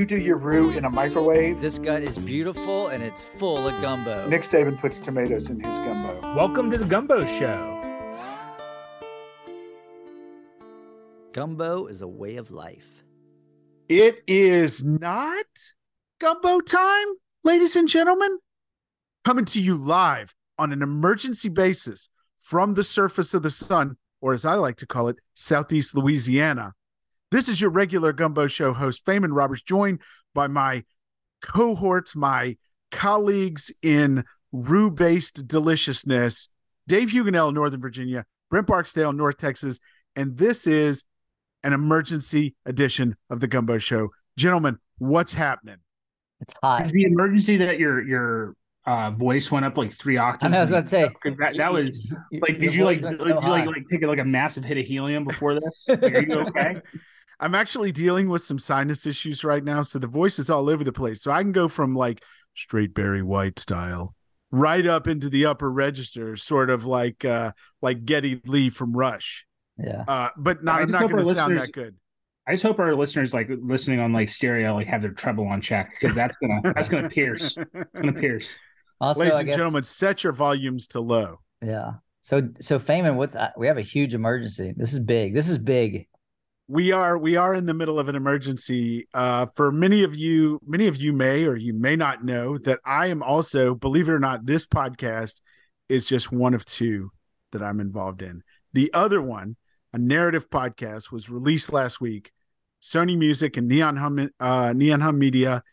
you do your roux in a microwave. This gut is beautiful and it's full of gumbo. Nick Saban puts tomatoes in his gumbo. Welcome to the Gumbo Show. Gumbo is a way of life. It is not gumbo time, ladies and gentlemen. Coming to you live on an emergency basis from the surface of the sun, or as I like to call it, Southeast Louisiana. This is your regular Gumbo Show host, Faimon Roberts, joined by my cohorts, my colleagues in roux based deliciousness, Dave Huganell, Northern Virginia, Brent Barksdale, North Texas, and this is an emergency edition of the Gumbo Show. Gentlemen, what's happening? It's hot. Is the emergency that your your uh, voice went up like three octaves? I I was about to say. 'Cause That, that was like, did you like, voice did you like, like take like a massive hit of helium before this? Like, are you okay? I'm actually dealing with some sinus issues right now, so the voice is all over the place. So I can go from like straight Barry White style right up into the upper register, sort of like uh like Geddy Lee from Rush. Yeah. Uh, but not, I I'm not going to sound that good. I just hope our listeners like listening on like stereo like have their treble on check because that's gonna that's gonna pierce. Gonna pierce. Also, Ladies I and guess, gentlemen, set your volumes to low. Yeah. So, so Faimon, what's uh, we have a huge emergency. This is big. This is big. We are we are in the middle of an emergency uh for many of you many of you may or you may not know that i am also believe it or not this podcast is just one of two that i'm involved in. The other one a narrative podcast was released last week. Sony music and neon hum uh neon hum media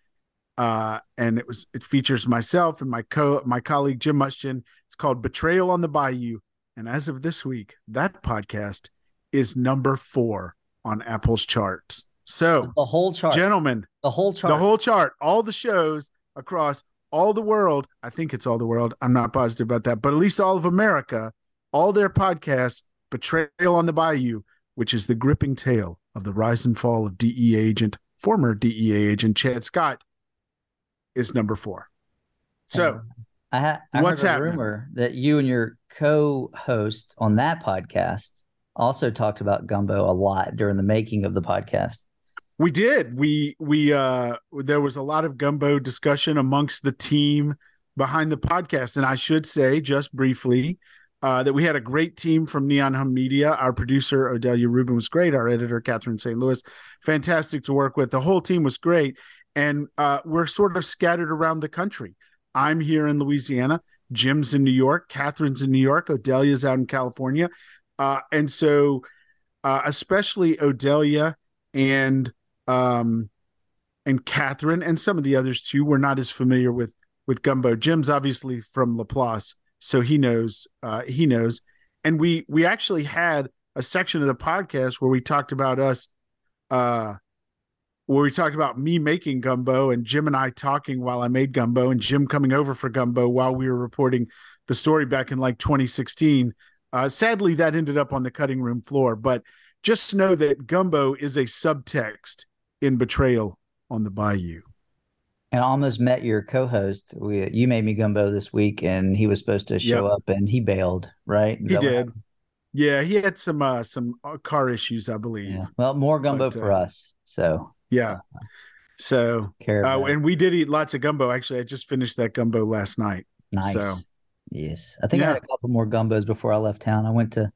uh and it was it features myself and my co my colleague jim mustian it's called betrayal on the bayou. And as of this week that podcast is number four on Apple's charts. So, The whole chart. gentlemen, the whole chart. the whole chart, all the shows across all the world, I think it's all the world. I'm not positive about that, but at least all of America, all their podcasts, Betrayal on the Bayou, which is the gripping tale of the rise and fall of DEA agent, former DEA agent Chad Scott, is number four. So, um, I, ha- I what's heard a happening? rumor that you and your co-host on that podcast also talked about gumbo a lot during the making of the podcast. We did. We we uh there was a lot of gumbo discussion amongst the team behind the podcast. And I should say just briefly uh that we had a great team from Neon Hum Media. Our producer Odelia Rubin was great, our editor Catherine St. Louis, fantastic to work with. The whole team was great. And uh we're sort of scattered around the country. I'm here in Louisiana, Jim's in New York, Catherine's in New York, Odelia's out in California. Uh and so uh especially Odelia and um and Catherine and some of the others too were not as familiar with with gumbo. Jim's obviously from Laplace, so he knows uh he knows. And we we actually had a section of the podcast where we talked about us uh where we talked about me making gumbo and Jim and I talking while I made gumbo and Jim coming over for gumbo while we were reporting the story back in like 2016. Uh sadly that ended up on the cutting room floor, but just know that gumbo is a subtext in betrayal on the bayou. And I almost met your co-host. We, you made me gumbo this week, and he was supposed to show Yep. up, and he bailed. Right? Is He did. Yeah, he had some uh some uh, car issues, I believe. Yeah. Well, more gumbo But, for uh, us. So yeah. So, care. uh, and we did eat lots of gumbo. Actually, I just finished that gumbo last night. nice. so- yes, I think I had a couple more gumbos before I left town. I went to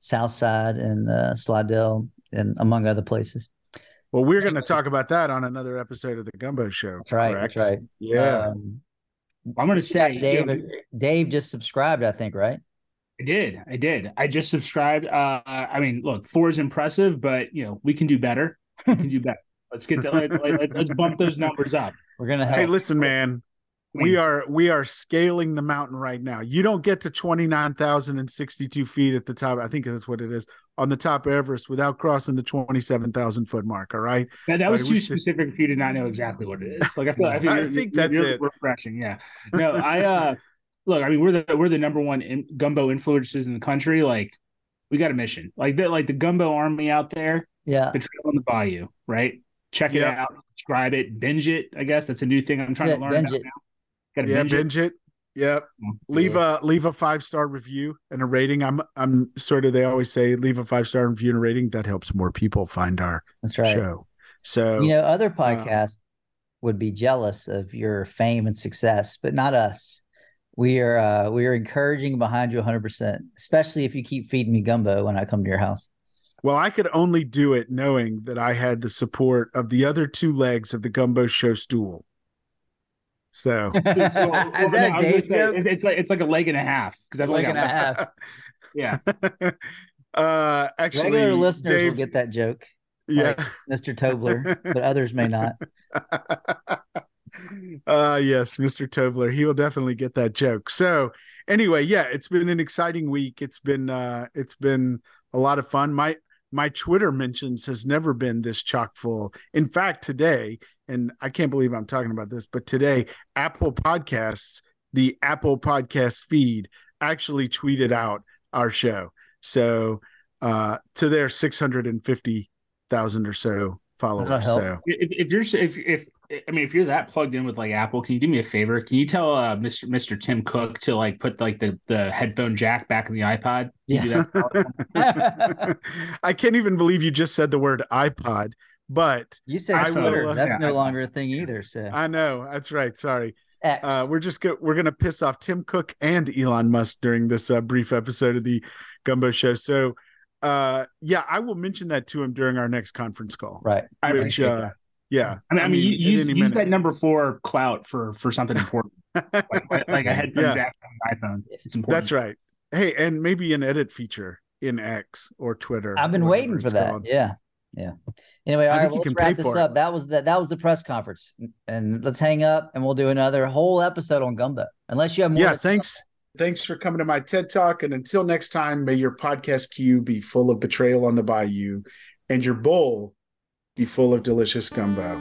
Southside and uh, Slidell, and among other places. Well, we're going to talk about that on another episode of the Gumbo Show. That's right. correct? That's right. Yeah. Um, I'm gonna say, Dave, you know, Dave just subscribed, I think, right? I did. I did. I just subscribed. Uh, I mean, look, four is impressive, but you know, we can do better. We can do better. Let's get that. Let, let, let's bump those numbers up. We're gonna have hey, listen, man. I mean, We are we are scaling the mountain right now. You don't get to twenty nine thousand and sixty two feet at the top. I think that's what it is on the top of Everest without crossing the twenty seven thousand foot mark. All right. That, that was Right, too we should- specific for you to not know exactly what it is. Like I feel, I, feel I you're- think you're- that's you're it. Refreshing, yeah. No, I uh look. I mean, we're the we're the number one in, gumbo influencers in the country. Like, we got a mission. Like the like the gumbo army out there. yeah. Betrayal on the bayou, right? Check it Yep. out, subscribe it, binge it. I guess that's a new thing I'm trying it, to learn about now. Got to Yeah, binge, binge it. Yep. leave a leave a five star review and a rating i'm i'm sort of they always say leave a five star review and a rating that helps more people find our That's right. show So You know, other podcasts would be jealous of your fame and success, but not us. We are uh, we are encouraging behind you 100, percent especially if you keep feeding me gumbo when I come to your house. Well, I could only do it knowing that I had the support of the other two legs of the Gumbo Show stool. So, Is that no, I was gonna say, joke? it- It's like it's like a leg and a half because I've Leg like and a half. Yeah, uh, actually, Regular listeners Dave, will get that joke, yeah, Mr. Tobler, but others may not. uh yes mr tobler he will definitely get that joke so anyway yeah it's been an exciting week it's been uh it's been a lot of fun my my twitter mentions has never been this chock full. In fact today and i can't believe i'm talking about this but today apple podcasts the apple podcast feed actually tweeted out our show. So uh to their 650000 or so followers so. if, if you're if if I mean if you're that plugged in with like Apple, can you do me a favor? Can you tell uh, Mr. Mr. Tim Cook to like put like the the headphone jack back in the iPod? Can you do that? I can't even believe you just said the word iPod, but You said I Twitter. will, uh, That's yeah, no I- longer a thing either. So I know that's right. Sorry, X. uh, we're just go- we're gonna piss off Tim Cook and Elon Musk during this uh, brief episode of the Gumbo Show. So, uh, yeah, I will mention that to him during our next conference call. right. I Which, appreciate uh, that. Yeah, I mean, I mean, you, at use, use that number four clout for for something important, like, like, like a headphone Yeah. jack on an iPhone. It's important. That's right. Hey, and maybe an edit feature in X or Twitter. I've been waiting for that. called. Yeah. Yeah. Anyway, all I think well, you let's can pay wrap this for it. up. That was the that was the press conference. And let's hang up and we'll do another whole episode on Gumbo. Unless you have more. yeah to- thanks thanks for coming to my ted talk and until next time may your podcast queue be full of betrayal on the bayou and your bowl be full of delicious gumbo.